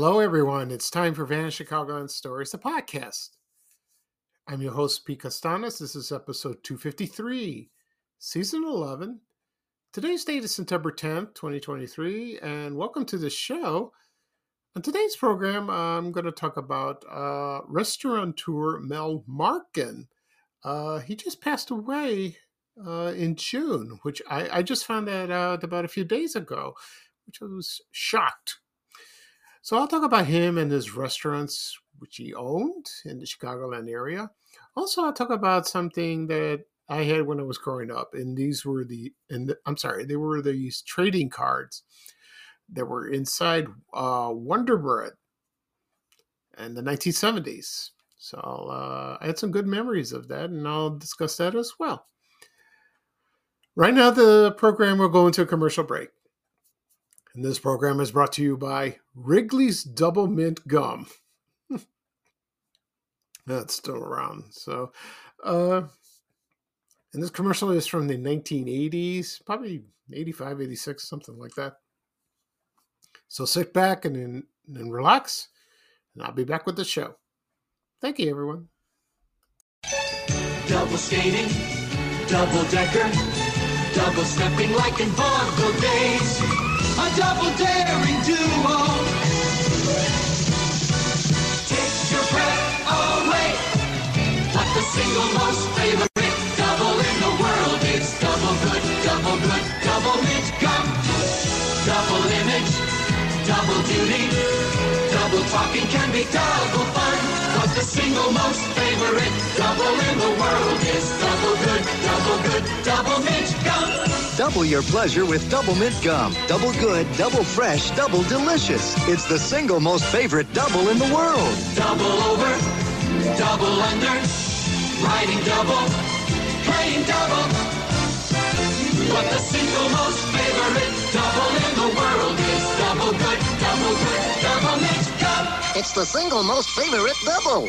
Hello, everyone. It's time for Vanished Chicagoan Stories, the podcast. I'm your host, Pete Kastanes. This is episode 253, season 11. Today's date is September 10th, 2023, and welcome to the show. On today's program, I'm going to talk about uh, restaurateur Mel Markon. Uh, he just passed away uh, in June, which I, I just found that out about a few days ago, which I was shocked so I'll talk about him and his restaurants, which he owned in the Chicagoland area. Also, I'll talk about something that I had when I was growing up, and these were the and the, I'm sorry, they were these trading cards that were inside uh, Wonder Bread in the 1970s. So uh, I had some good memories of that, and I'll discuss that as well. Right now, the program will go into a commercial break. And this program is brought to you by Wrigley's Double Mint Gum. That's still around. So, uh, and this commercial is from the 1980s, probably 85, 86, something like that. So sit back and, and relax, and I'll be back with the show. Thank you, everyone. Double skating, double decker, double stepping like in vaudeville days double daring duo. Take your breath away. What the single most favorite double in the world is double good, double good, double mint gum. Double image, double duty, double talking can be double fun. But the single most favorite double in the world is double good, double good, double mint gum. Double your pleasure with Double Mint Gum. Double good, double fresh, double delicious. It's the single most favorite double in the world. Double over, double under, riding double, playing double. But the single most favorite double in the world is double good, double good, double mint gum. It's the single most favorite double.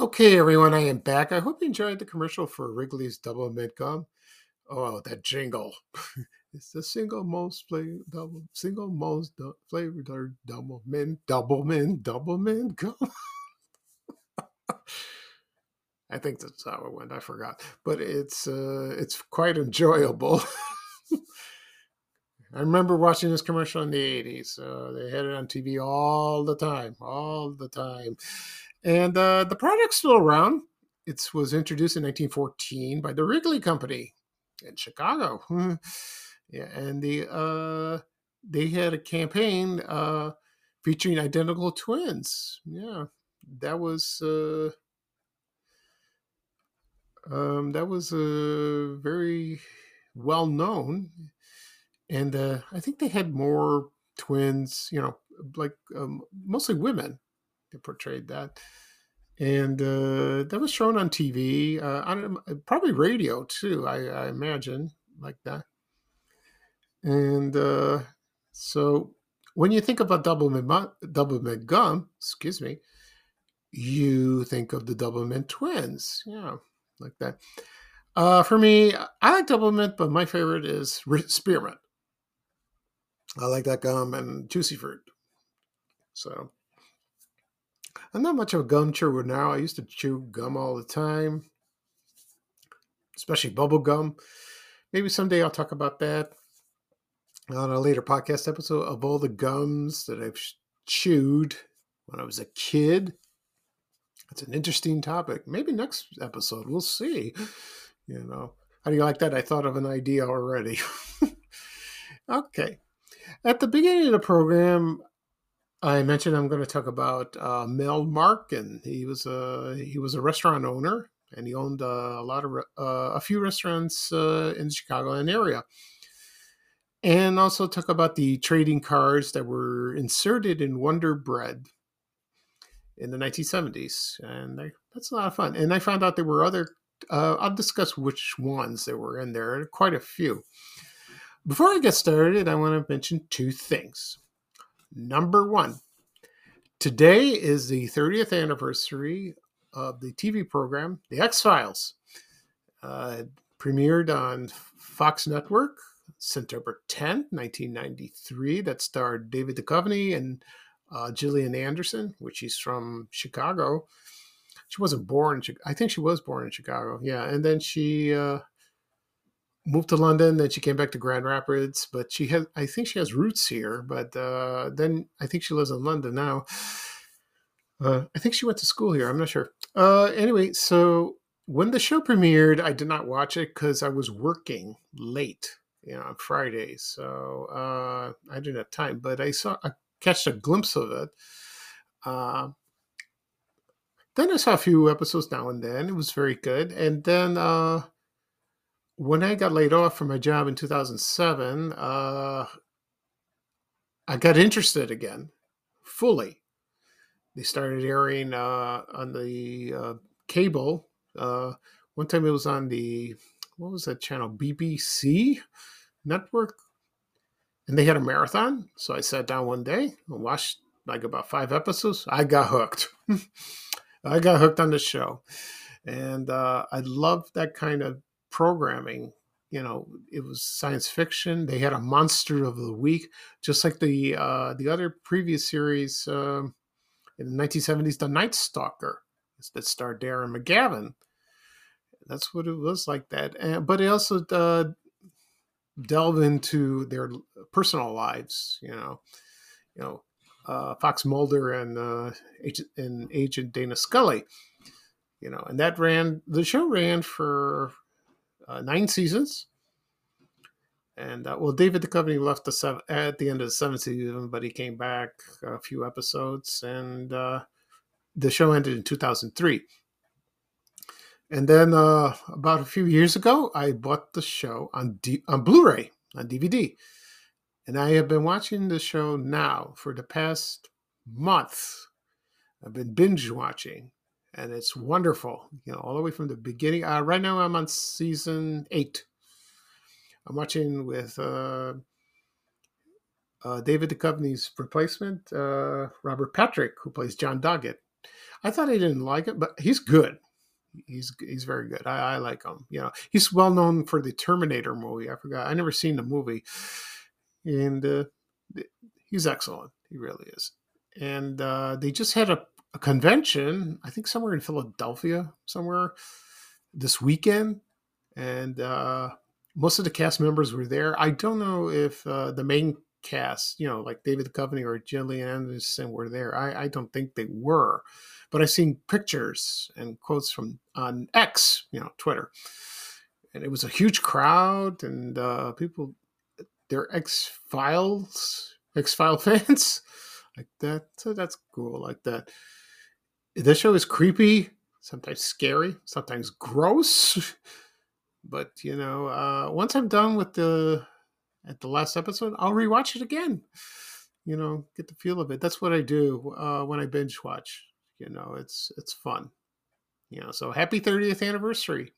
Okay, everyone, I am back. I hope you enjoyed the commercial for Wrigley's Double Mint Gum. Oh, that jingle! it's the single most flavor, double, single most du- flavored double mint, double mint, double mint gum. I think that's how it went. I forgot, but it's uh, it's quite enjoyable. I remember watching this commercial in the '80s. Uh, they had it on TV all the time, all the time. And uh, the product's still around. It was introduced in 1914 by the Wrigley Company in Chicago. yeah, and the uh, they had a campaign uh, featuring identical twins. Yeah, that was uh, um, that was uh, very well known, and uh, I think they had more twins. You know, like um, mostly women that portrayed that. And uh, that was shown on TV, uh, on probably radio too. I, I imagine like that. And uh, so when you think about double mint, double mint gum, excuse me, you think of the double mint twins. Yeah, like that. Uh, for me, I like double mint, but my favorite is spearmint. I like that gum and juicy fruit. So I'm not much of a gum chewer now. I used to chew gum all the time, especially bubble gum. maybe someday I'll talk about that on a later podcast episode of all the gums that I've chewed when I was a kid. It's an interesting topic. Maybe next episode, we'll see. You know, how do you like that? I thought of an idea already. okay. At the beginning of the program, I mentioned I'm going to talk about uh, Mel Markon. He was a he was a restaurant owner, and he owned a lot of uh, a few restaurants uh, in the Chicagoland area. And also talk about the trading cards that were inserted in Wonder Bread in the 1970s, and I, that's a lot of fun. And I found out there were other. Uh, I'll discuss which ones there were in there. Quite a few. Before I get started, I want to mention two things. Number one, today is the 30th anniversary of the TV program, The X Files. Uh, premiered on Fox Network September 10, 1993. That starred David Duchovny and uh, Gillian Anderson, which she's from Chicago. She wasn't born. I think she was born in Chicago. Yeah, and then she uh, moved to London. Then she came back to Grand Rapids, but she has. I think she has roots here. But uh, then I think she lives in London now. Uh, I think she went to school here. I'm not sure. Uh, anyway, so when the show premiered, I did not watch it because I was working late, you know, on Friday, so uh, I didn't have time. But I saw, I catched a glimpse of it. Uh, then I saw a few episodes now and then. It was very good. And then uh, when I got laid off from my job in 2007, uh, I got interested again, fully. They started airing uh, on the uh, cable. Uh, one time it was on the, what was that channel? BBC network. And they had a marathon. So I sat down one day and watched like about five episodes. I got hooked. I got hooked on the show. And uh, I love that kind of programming you know it was science fiction. They had a monster of the week just like the uh the other previous series um in the 1970s the night stalker that starred darren mcgavin. That's what it was like that and, but it also uh delve into their personal lives you know you know uh fox mulder and uh agent, and agent dana scully you know and that ran the show ran for uh, nine seasons. And uh, well, David Duchovny left the seven, at the end of the seventh season, but he came back a few episodes, and uh, the show ended in 2003. And then uh, about a few years ago, I bought the show on D- on Blu-ray on DVD, and I have been watching the show now for the past month. I've been binge watching, and it's wonderful. You know, all the way from the beginning. Uh, right now, I'm on season eight. I'm watching with uh, uh, David Duchovny's replacement, uh, Robert Patrick, who plays John Doggett. I thought I didn't like it, but he's good. He's he's very good. I, I like him. You know, he's well known for the Terminator movie. I forgot. I never seen the movie, and uh, he's excellent. He really is. And uh, they just had a a convention, I think somewhere in Philadelphia, somewhere this weekend, and uh, most of the cast members were there. I don't know if uh, the main cast, you know, like David Duchovny or Gillian Anderson were there. I, I don't think they were, but I've seen pictures and quotes from on X, you know, Twitter, and it was a huge crowd and uh, people, they're X Files, X File fans like that. So that's cool, like that this show is creepy, sometimes scary, sometimes gross. But you know, uh, once I'm done with the at the last episode, I'll rewatch it again. You know, get the feel of it. That's what I do uh, when I binge watch. You know, it's it's fun. You know, so happy 30th anniversary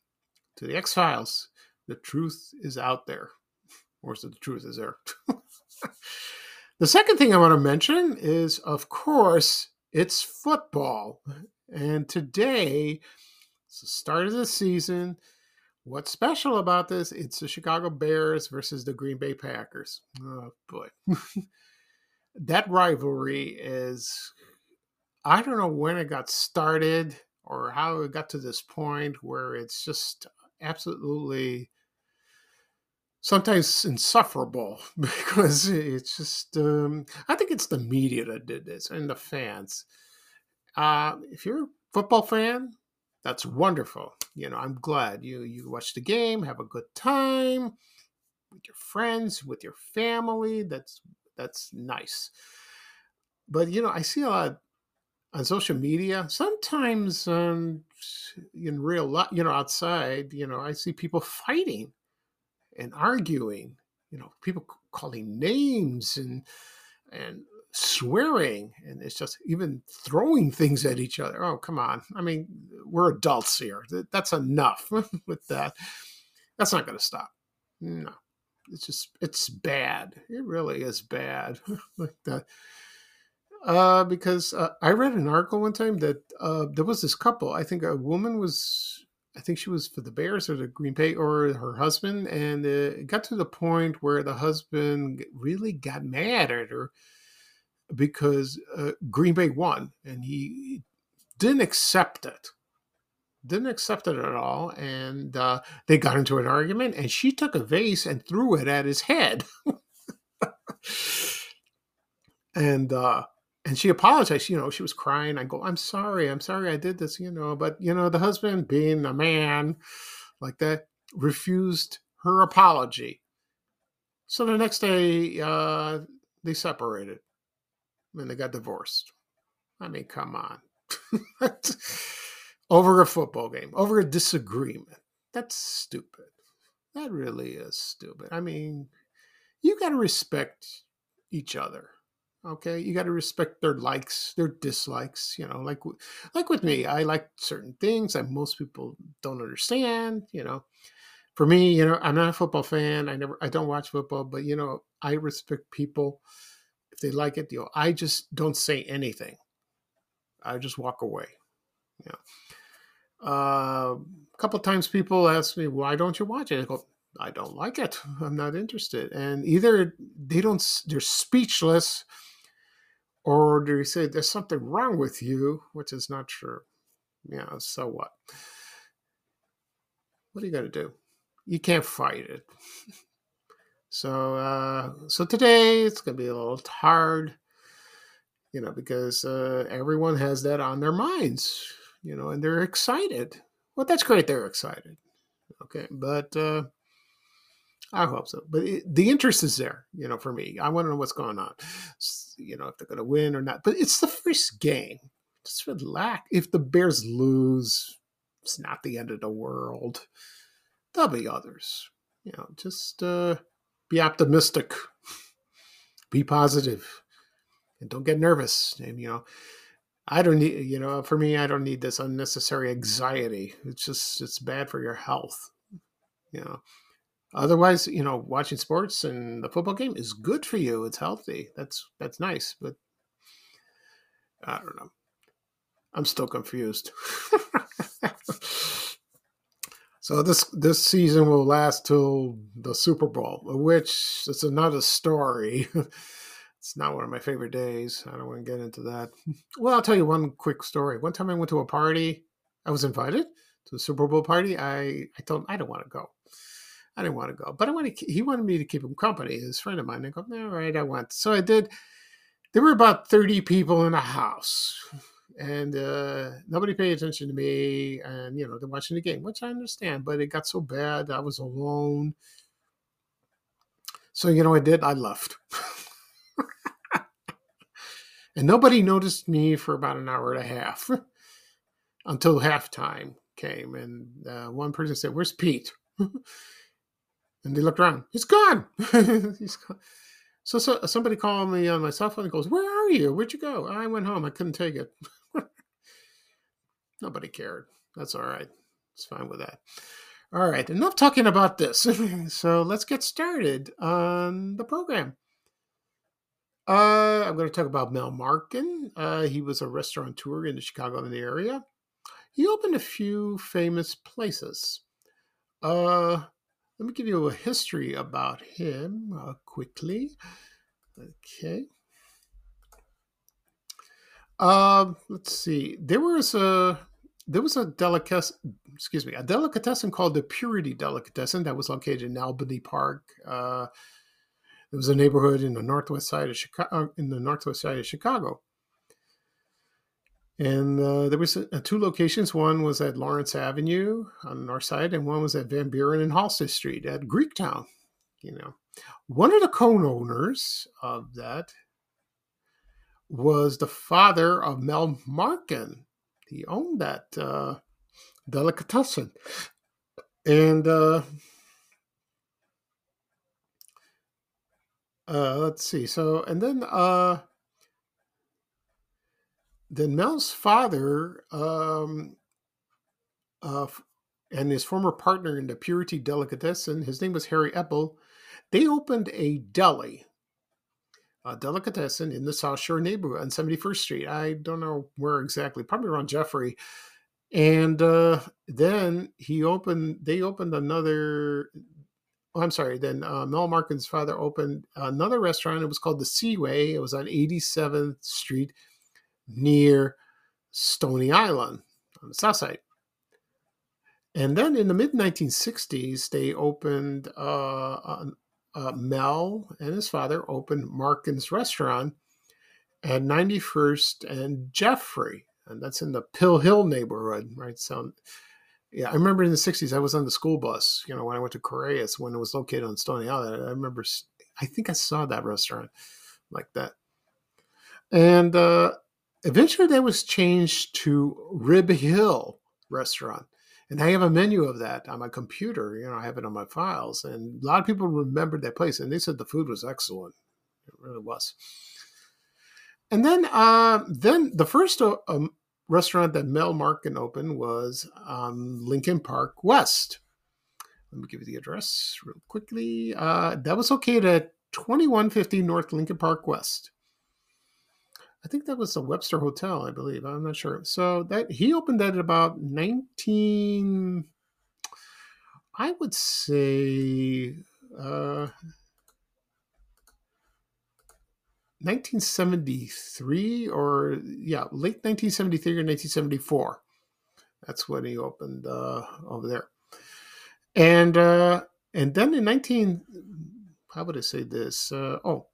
to the X Files. The truth is out there, or is the truth is there? the second thing I want to mention is, of course, it's football. And today, it's the start of the season. What's special about this? It's the Chicago Bears versus the Green Bay Packers. Oh, boy. that rivalry is, I don't know when it got started or how it got to this point where it's just absolutely sometimes insufferable because it's just um, i think it's the media that did this and the fans. Uh, if you're a football fan that's wonderful. You know i'm glad you you watch the game have a good time with your friends with your family. That's that's nice. But you know i see a lot on social media sometimes um, in real life you know outside you know i see people fighting and arguing you know people calling names and and swearing and it's just even throwing things at each other. Oh come on. I mean we're adults here. That's enough with that. That's not going to stop. No. It's just it's bad. It really is bad. Like that. Uh, because uh, I read an article one time that uh, there was this couple. I think a woman was, I think she was for the Bears or the Green Bay or her husband, and it got to the point where the husband really got mad at her because uh, Green Bay won, and he didn't accept it. Didn't accept it at all, and uh, they got into an argument. And she took a vase and threw it at his head. and uh, and she apologized you know she was crying. I go i'm sorry i'm sorry i did this you know but you know the husband being a man like that refused her apology. So the next day uh they separated and they got divorced. I mean come on. Over a football game over a disagreement. That's stupid. That really is stupid. I mean you got to respect each other okay? You got to respect their likes their dislikes you know like like with me i like certain things that most people don't understand you know? For me you know i'm not a football fan i never i don't watch football but you know i respect people if they like it you know i just don't say anything. I just walk away you know? Uh, a couple times people ask me why don't you watch it? I go i don't like it. I'm not interested. And either they don't they're speechless or do you say there's something wrong with you, which is not true? Yeah, so what? What are you going to do? You can't fight it. So, uh, so today it's going to be a little hard, you know, because uh, everyone has that on their minds, you know, and they're excited. Well, that's great. They're excited. Okay, but uh, I hope so. But it, the interest is there, you know, for me. I want to know what's going on, you know, if they're going to win or not. But it's the first game. Just relax. If the Bears lose, it's not the end of the world. There'll be others. You know, just uh, be optimistic, be positive, and don't get nervous. And you know, I don't need. You know, for me, I don't need this unnecessary anxiety. It's just it's bad for your health. You know. Otherwise, you know, watching sports and the football game is good for you. It's healthy. That's that's nice, but I don't know. I'm still confused. so this this season will last till the Super Bowl, which is another story. it's not one of my favorite days. I don't want to get into that. Well, I'll tell you one quick story. One time I went to a party. I was invited to a Super Bowl party. I I told I don't want to go. I didn't want to go, but I wanted. He wanted me to keep him company. His friend of mine. I go, all right, I went. So I did. There were about thirty people in a house, and uh, nobody paid attention to me. And you know, they're watching the game, which I understand. But it got so bad, I was alone. So you know, I did. I left, and nobody noticed me for about an hour and a half until halftime came, and uh, one person said, "Where's Pete?" And they looked around. He's gone. He's gone. So, so somebody called me on my cell phone and goes, Where are you? Where'd you go? I went home. I couldn't take it. Nobody cared. That's all right. It's fine with that. All right. Enough talking about this. so let's get started on the program. Uh, I'm going to talk about Mel Markon. Uh, he was a restaurateur in the Chicago area. He opened a few famous places. Uh, let me give you a history about him uh, quickly. Okay. Um, let's see. There was a there was a delicatessen, excuse me, a delicatessen called the Purity Delicatessen that was located in Albany Park. Uh, it was a neighborhood in the northwest side of Chicago. In the northwest side of Chicago, and uh, there was uh, two locations. One was at Lawrence Avenue on the north side, and one was at Van Buren and Halsted Street at Greektown. You know, one of the co-owners of that was the father of Mel Markon. He owned that uh, delicatessen, and uh, uh, let's see. So, and then uh, then Mel's father um, uh, and his former partner in the Purity Delicatessen, his name was Harry Eppel, they opened a deli, a delicatessen in the South Shore neighborhood on 71st Street. I don't know where exactly, probably around Jeffrey. And uh, then he opened, they opened another, oh, I'm sorry, then uh, Mel Markon's father opened another restaurant. It was called the Seaway. It was on 87th Street near Stony Island on the south side. And then in the mid 1960s, they opened, uh, uh, Mel and his father opened Markon's restaurant at 91st and Jeffrey. And that's in the Pill Hill neighborhood, right? So, yeah, I remember in the 60s, I was on the school bus, you know, when I went to Correios when it was located on Stony Island. I remember, I think I saw that restaurant like that. And uh, eventually that was changed to Rib Hill Restaurant. And I have a menu of that on my computer. You know, I have it on my files. And a lot of people remembered that place and they said the food was excellent. It really was. And then, uh, then the first uh, um, restaurant that Mel Markon opened was um, Lincoln Park West. Let me give you the address real quickly. Uh, that was located at 2150 North Lincoln Park West. I think that was the Webster Hotel, I believe. I'm not sure. So that he opened that at about 19 I would say uh 1973 or yeah, late 1973 or 1974. That's when he opened uh over there. And uh and then in 19 how would I say this? Uh, oh,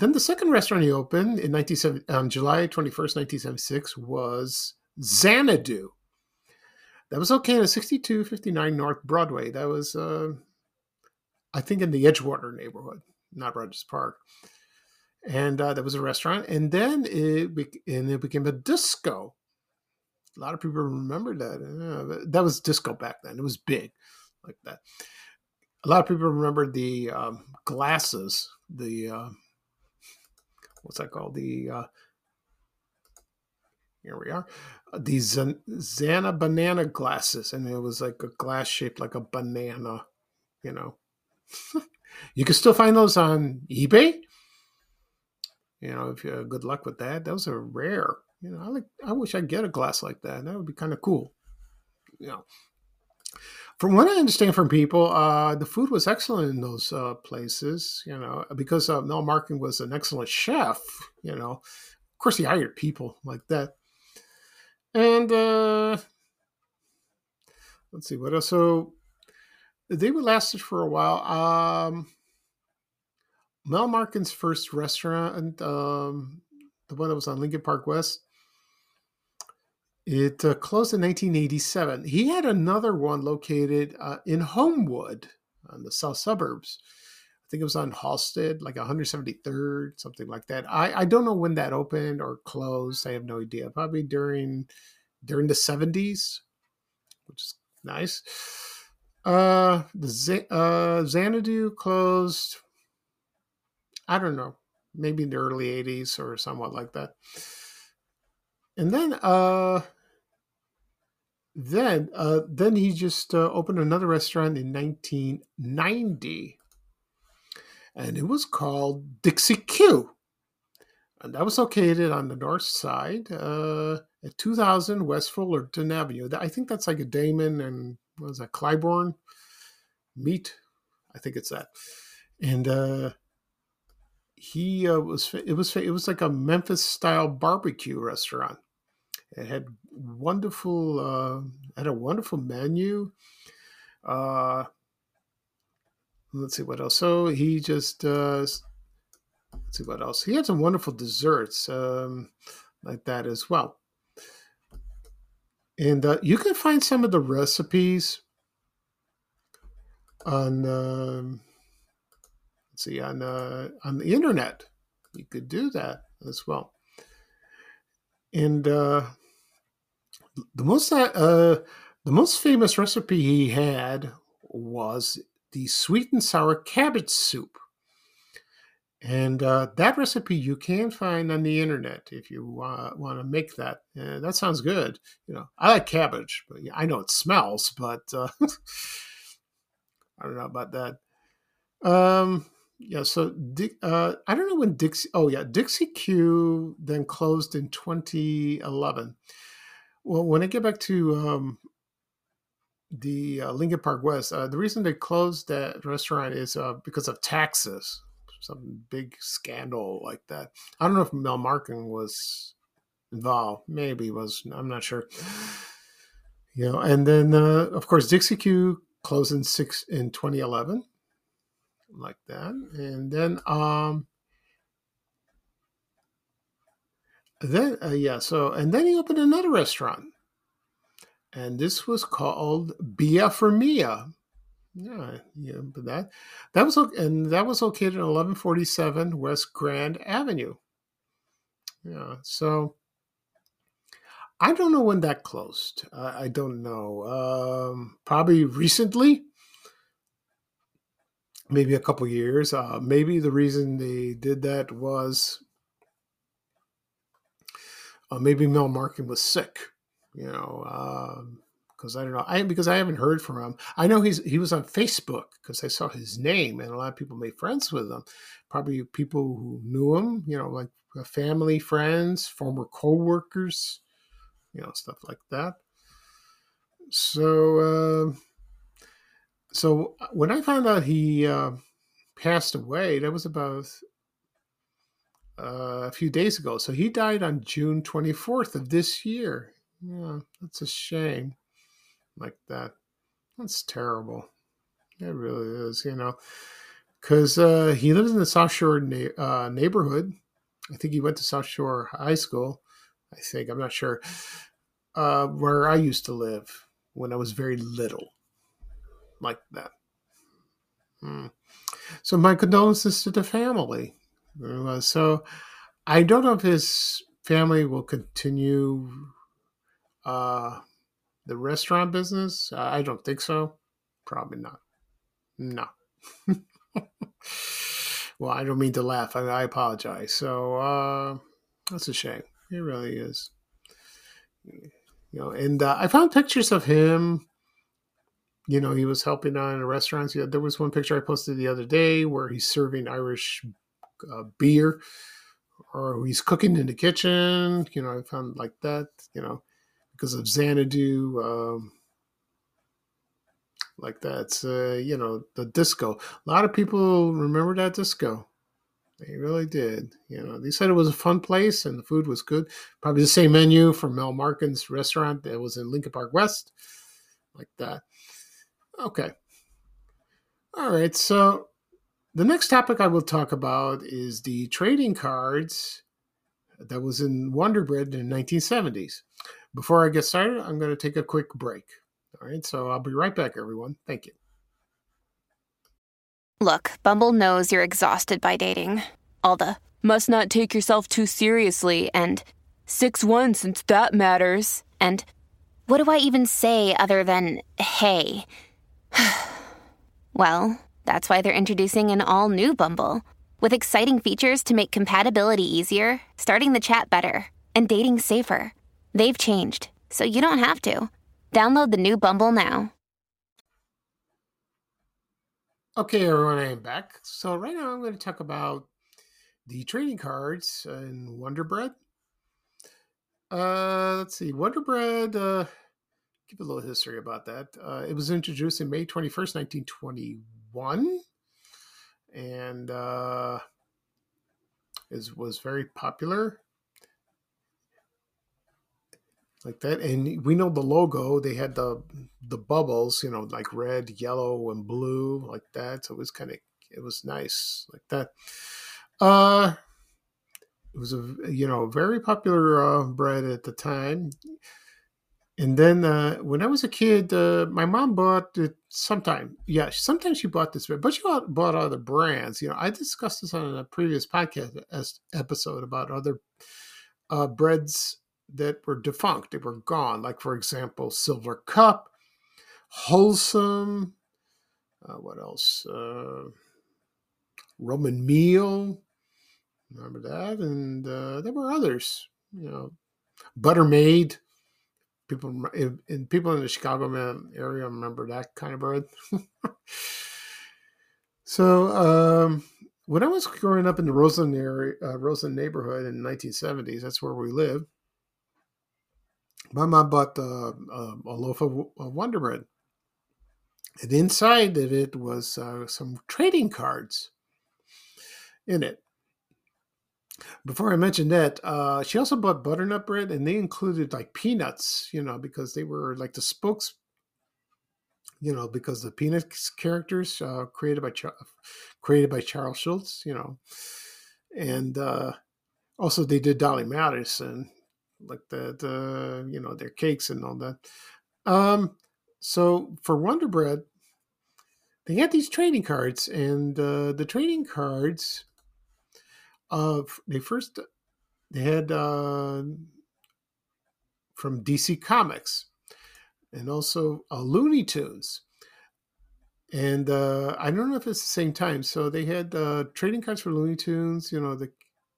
then the second restaurant he opened in 1970, on July 21st, 1976 was Xanadu. That was okay at 6259 North Broadway. That was, uh, I think, in the Edgewater neighborhood, not Rogers Park. And uh, that was a restaurant. And then it, be- and it became a disco. A lot of people remember that. Uh, that was disco back then. It was big like that. A lot of people remember the um, glasses, the uh, what's that called? The uh, here we are. Uh, these Zana banana glasses, and it was like a glass shaped like a banana. You know, you can still find those on eBay. You know, if you have good luck with that, those are rare. You know, I like. I wish I'd get a glass like that. That would be kind of cool. You know, from what I understand from people, uh, the food was excellent in those uh, places. You know, because uh, Mel Markon was an excellent chef. You know, of course he hired people like that. And uh, let's see what else. So they were lasted for a while. Um, Mel Markon's first restaurant, um, the one that was on Lincoln Park West, it uh, closed in 1987. He had another one located uh, in Homewood on the south suburbs. I think it was on Halsted, like 173rd, something like that. I, I don't know when that opened or closed. I have no idea. Probably during during the 70s, which is nice. Uh, the Z- uh, Xanadu closed. I don't know, maybe in the early 80s or somewhat like that. And then uh then uh then he just uh, opened another restaurant in 1990 and it was called Dixie Q. And that was located on the north side uh, at 2000 West Fullerton Avenue. I think that's like a Damen and what was that, Clybourn meet? I think it's that. And uh, he uh, was it was it was like a Memphis style barbecue restaurant, It had wonderful, uh, had a wonderful menu. Uh, let's see what else. So he just uh, let's see what else. He had some wonderful desserts um, like that as well. And uh, you can find some of the recipes on um, let's see on uh, on the internet. You could do that as well. And uh, the most uh, the most famous recipe he had was the sweet and sour cabbage soup. And uh, that recipe you can find on the internet if you uh, want to make that. Uh, that sounds good. You know, I like cabbage, but I know it smells, but uh, I don't know about that. Um, yeah, so uh, I don't know when Dixie. Oh yeah, Dixie Q then closed in 2011. Well, when I get back to um, the uh, Lincoln Park West, uh, the reason they closed that restaurant is uh, because of taxes. Some big scandal like that. I don't know if Mel Markon was involved. Maybe was. I'm not sure. You know, and then uh, of course Dixie Q closed in six in 2011, like that, and then um, then uh, yeah. So and then he opened another restaurant and this was called Bia for Mia. Yeah, yeah, but that that was and that was located in 1147 West Grand Avenue. Yeah, so I don't know when that closed. Uh, I don't know. Um, probably recently, maybe a couple years. Uh, maybe the reason they did that was uh, maybe Mel Markon was sick you know, because um, I don't know. I because I haven't heard from him. I know he's he was on Facebook because I saw his name, and a lot of people made friends with him. Probably people who knew him, you know, like uh, family, friends, former co-workers, you know, stuff like that. So, uh, so uh, when I found out he uh, passed away, that was about uh, a few days ago. So he died on June 24th of this year. Yeah, that's a shame. Like that. That's terrible. It really is, you know. Because uh, he lives in the South Shore na- uh, neighborhood. I think he went to South Shore High School. I think, I'm not sure. Uh, where I used to live when I was very little. Like that. Hmm. So, my condolences to the family. So, I don't know if his family will continue uh, the restaurant business? I don't think so. Probably not. No. well, I don't mean to laugh. I, I apologize. So uh, that's a shame. It really is. You know, and uh, I found pictures of him. You know, he was helping out in restaurants. Yeah, there was one picture I posted the other day where he's serving Irish uh, beer, or he's cooking in the kitchen. You know, I found like that. You know, because of Xanadu, um, like that's uh, you know the disco. A lot of people remember that disco. They really did. You know, they said it was a fun place and the food was good. Probably the same menu from Mel Markon's restaurant that was in Lincoln Park West, like that. Okay. All right. So the next topic I will talk about is the trading cards that was in Wonder Bread in the 1970s. Before I get started, I'm going to take a quick break. All right, so I'll be right back, everyone. Thank you. Look, Bumble knows you're exhausted by dating. All the must not take yourself too seriously and 6 1 since that matters. And what do I even say other than hey? well, that's why they're introducing an all new Bumble with exciting features to make compatibility easier, starting the chat better, and dating safer. They've changed, so you don't have to. Download the new Bumble now. Okay, everyone, I am back. So, right now I'm going to talk about the trading cards in Wonder Bread. Uh, let's see, Wonder Bread, uh, give a little history about that. Uh, it was introduced in May 21st, 1921, and uh, is, was very popular like that. And we know the logo. They had the the bubbles, you know, like red, yellow, and blue, like that. So it was kind of it was nice, like that. Uh, it was a you know very popular uh, bread at the time. And then uh, when I was a kid, uh, my mom bought it sometime. Yeah, sometimes she bought this but she bought, bought other brands. You know, I discussed this on a previous podcast episode about other uh, breads that were defunct. They were gone. Like, for example, Silver Cup, Wholesome, uh, what else? Uh, Roman Meal. Remember that? And uh, there were others, you know, Buttermade people and people in the Chicago area remember that kind of bread. so um, when I was growing up in the Roseland area, uh, Roseland neighborhood in the 1970s, that's where we lived. My mom bought uh, uh, a loaf of, of, Wonder Bread, and inside of it was uh, some trading cards in it before I mentioned that, uh, she also bought butternut bread, and they included like peanuts, you know, because they were like the spokes, you know, because the Peanuts characters uh, created by Char- created by Charles Schulz, you know, and uh, also they did Dolly Madison, like the the you know their cakes and all that. Um, so for Wonder Bread, they had these trading cards, and uh, the trading cards of they first they had uh, from DC Comics and also uh, Looney Tunes. And uh, I don't know if it's the same time. So they had uh, trading cards for Looney Tunes. You know the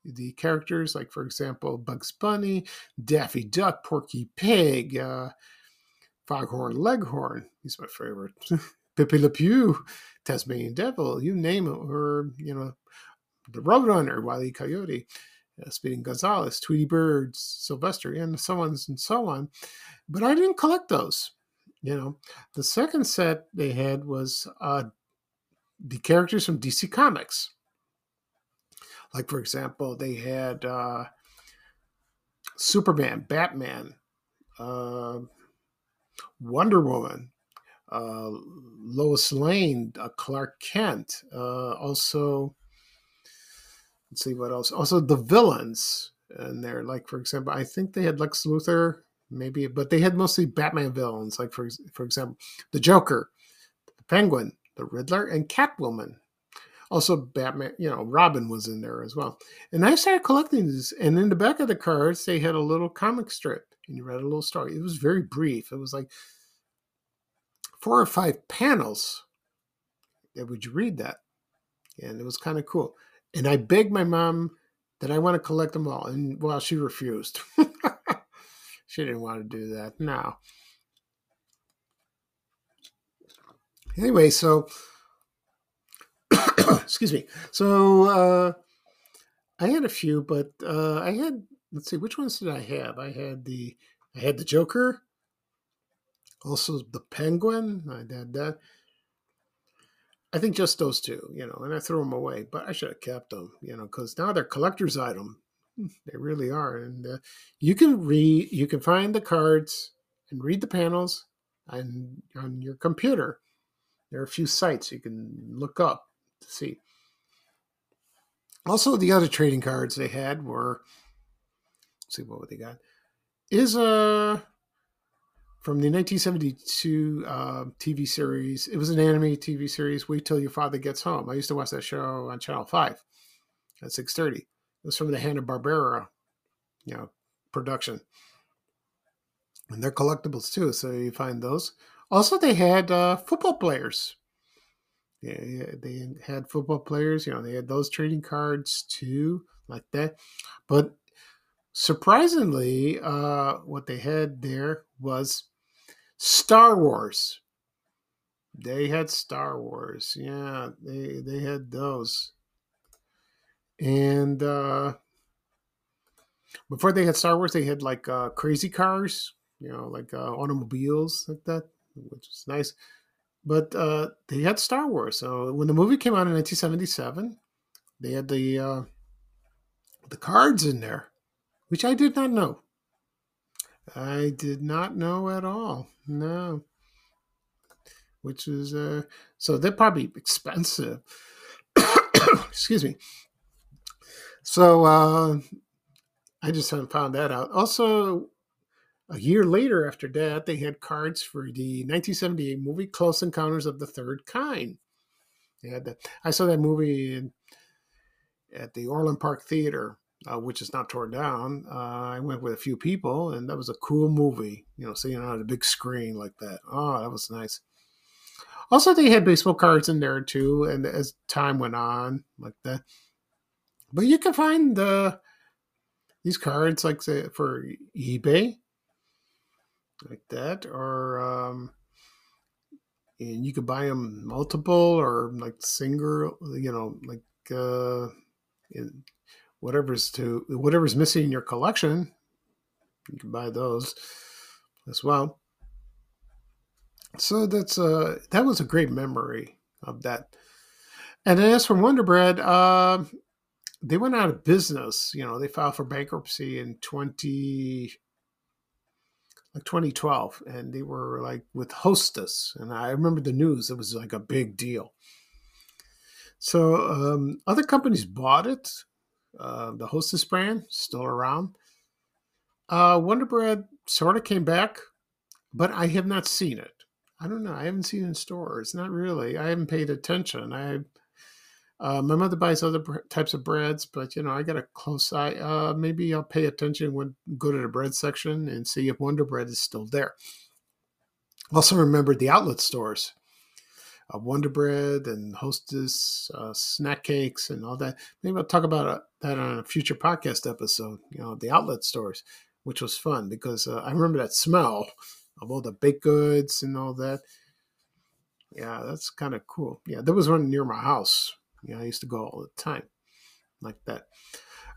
the characters, like for example, Bugs Bunny, Daffy Duck, Porky Pig, uh, Foghorn Leghorn. He's my favorite. Pepe Le Pew, Tasmanian Devil, you name it, or you know, the Roadrunner, Wile E. Coyote, uh, Speedy Gonzales, Tweety Birds, Sylvester, and so on and so on. But I didn't collect those. You know, the second set they had was uh, the characters from DC Comics. Like, for example, they had uh, Superman, Batman, uh, Wonder Woman, uh, Lois Lane, uh, Clark Kent, uh, also let's see what else. Also, the villains and they're like, for example, I think they had Lex Luthor, maybe, but they had mostly Batman villains. Like for for example, the Joker, the Penguin, the Riddler, and Catwoman. Also, Batman, you know, Robin was in there as well. And I started collecting these, and in the back of the cards, they had a little comic strip, and you read a little story. It was very brief. It was like four or five panels. Would you read that? And it was kind of cool. And I begged my mom that I want to collect them all. And well, she refused. she didn't want to do that. No. Anyway, so excuse me. So uh I had a few, but uh I had let's see, which ones did I have? I had the I had the Joker, also the Penguin. I had that. I think just those two, you know, and I threw them away, but I should have kept them, you know, because now they're collector's item. They really are, and uh, you can read, you can find the cards and read the panels, and on your computer, there are a few sites you can look up to see. Also, the other trading cards they had were, see what they got, is a uh, from the 1972 uh, TV series. It was an anime TV series. Wait till your father gets home. I used to watch that show on Channel Five at 6:30. It was from the Hanna Barbera, you know, production, and they're collectibles too. So you find those. Also, they had uh, football players. Yeah, they had football players. You know, they had those trading cards too, like that. But surprisingly, uh, what they had there was Star Wars. They had Star Wars. Yeah, they they had those. And uh before they had Star Wars, they had like uh crazy cars, you know, like uh automobiles like that, which is nice. But uh they had Star Wars. So when the movie came out in 1977, they had the uh the cards in there, which I did not know. I did not know at all. No. Which is uh so they're probably expensive. Excuse me. So uh I just haven't found that out. Also, a year later after that, they had cards for the 1978 movie Close Encounters of the Third Kind. They had that. I saw that movie in, at the Orland Park Theater, uh, which is not torn down. Uh, I went with a few people, and that was a cool movie. You know, seeing it on a big screen like that. Oh, that was nice. Also, they had baseball cards in there too, and as time went on, like that. But you can find the these cards like say for eBay, like that, or um, and you could buy them multiple or like single, you know, like uh, in whatever's to whatever's missing in your collection, you can buy those as well. So that's uh that was a great memory of that. And then as for Wonder Bread, uh, they went out of business. You know, they filed for bankruptcy in twenty like 2012 and they were like with hostess and i remember the news it was like a big deal so um, other companies bought it uh, the hostess brand still around uh, wonder bread sort of came back but i have not seen it i don't know i haven't seen it in stores not really i haven't paid attention i uh, my mother buys other types of breads, but you know I got a close eye. Uh, maybe I'll pay attention when go to the bread section and see if Wonder Bread is still there. Also, remember the outlet stores, uh, Wonder Bread and Hostess uh, snack cakes and all that. Maybe I'll talk about uh, that on a future podcast episode. You know, the outlet stores, which was fun because uh, I remember that smell of all the baked goods and all that. Yeah, that's kind of cool. Yeah, there was one near my house yeah, I used to go all the time like that.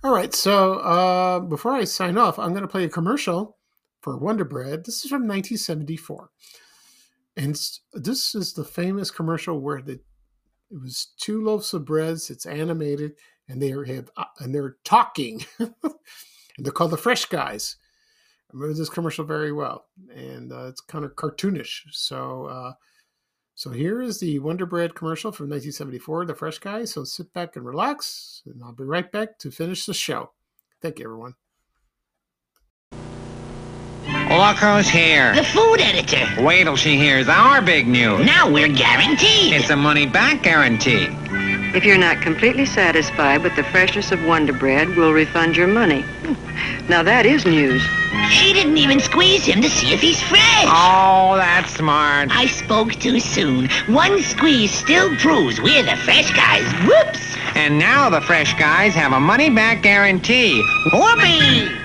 All right, so uh, before I sign off, I'm going to play a commercial for Wonder Bread. This is from 1974, and this is the famous commercial where the it was two loaves of breads. It's animated, and they have uh, and they're talking, and they're called the Fresh Guys. I remember this commercial very well, and uh, it's kind of cartoonish. So uh, so here is the Wonder Bread commercial from 1974, The Fresh Guys. So sit back and relax, and I'll be right back to finish the show. Thank you, everyone. Look who's here. The food editor. Wait till she hears our big news. Now we're guaranteed. It's a money back guarantee. If you're not completely satisfied with the freshness of Wonder Bread, we'll refund your money. Now that is news. She didn't even squeeze him to see if he's fresh. Oh, that's smart. I spoke too soon. One squeeze still proves we're the fresh guys. Whoops. And now the fresh guys have a money back guarantee. Whoopee.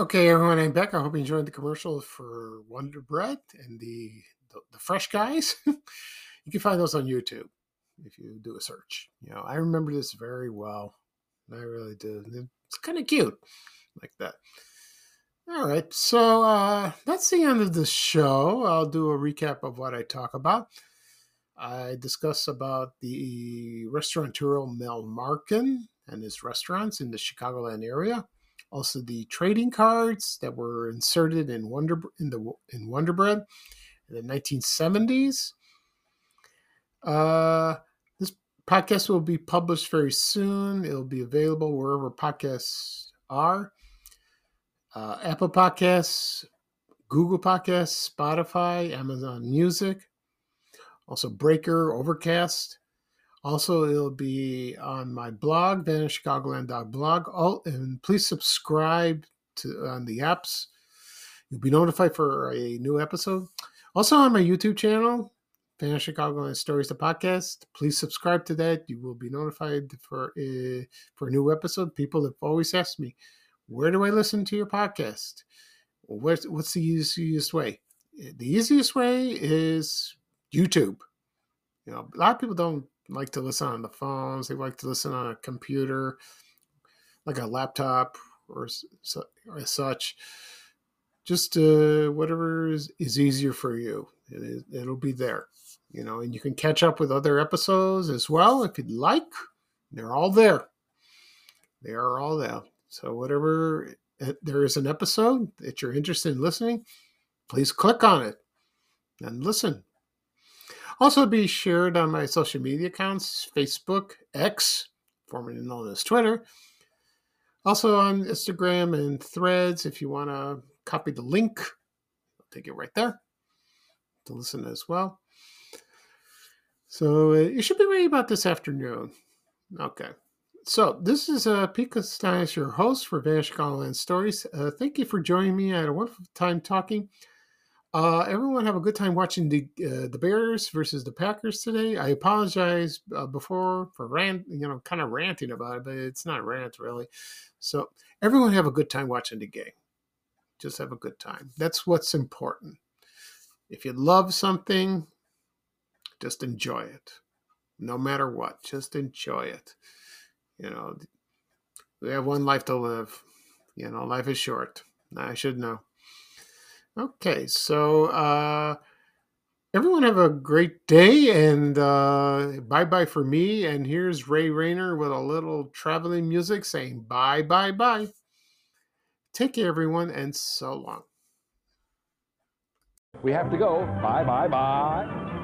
Okay, everyone, I'm back. I hope you enjoyed the commercial for Wonder Bread and the the, the Fresh Guys. you can find those on YouTube if you do a search. You know, I remember this very well. I really do. It's kind of cute, like that. All right, so uh, that's the end of the show. I'll do a recap of what I talk about. I discuss about the restaurateur Mel Markon and his restaurants in the Chicagoland area also the trading cards that were inserted in Wonder in the in Wonder Bread in the 1970s. Uh, this podcast will be published very soon. It'll be available wherever podcasts are. Uh, Apple Podcasts, Google Podcasts, Spotify, Amazon Music, also Breaker, Overcast. Also, it'll be on my blog, vanishchicagoland.blog. Oh, and please subscribe to on the apps. You'll be notified for a new episode. Also on my YouTube channel, Fan Chicagoland Stories, the podcast. Please subscribe to that. You will be notified for uh, for a new episode. People have always asked me, where do I listen to your podcast? What's, what's the easiest way? The easiest way is YouTube. You know, a lot of people don't like to listen on the phones. They like to listen on a computer, like a laptop or, or such. Just uh, whatever is, is easier for you. It, it'll be there you know, and you can catch up with other episodes as well if you'd like. They're all there. They are all there. So whatever uh, there is an episode that you're interested in listening, please click on it and listen. Also be shared on my social media accounts, Facebook, X, formerly known as Twitter. Also on Instagram and Threads if you want to copy the link. I'll take it right there to listen as well. So uh, it should be ready about this afternoon. Okay. So this is uh, Pete Kastanes, your host for Vanish Land Stories. Uh, thank you for joining me. I had a wonderful time talking. Uh, everyone have a good time watching the uh, the Bears versus the Packers today. I apologize uh, before for rant, you know, kind of ranting about it, but it's not rant really. So everyone have a good time watching the game. Just have a good time. That's what's important. If you love something, just enjoy it. No matter what, just enjoy it. You know, we have one life to live. You know, life is short. I should know. Okay, so uh everyone have a great day and uh bye bye for me. And here's Ray Rayner with a little traveling music saying bye bye bye. Take care, everyone, and so long. We have to go. Bye bye bye.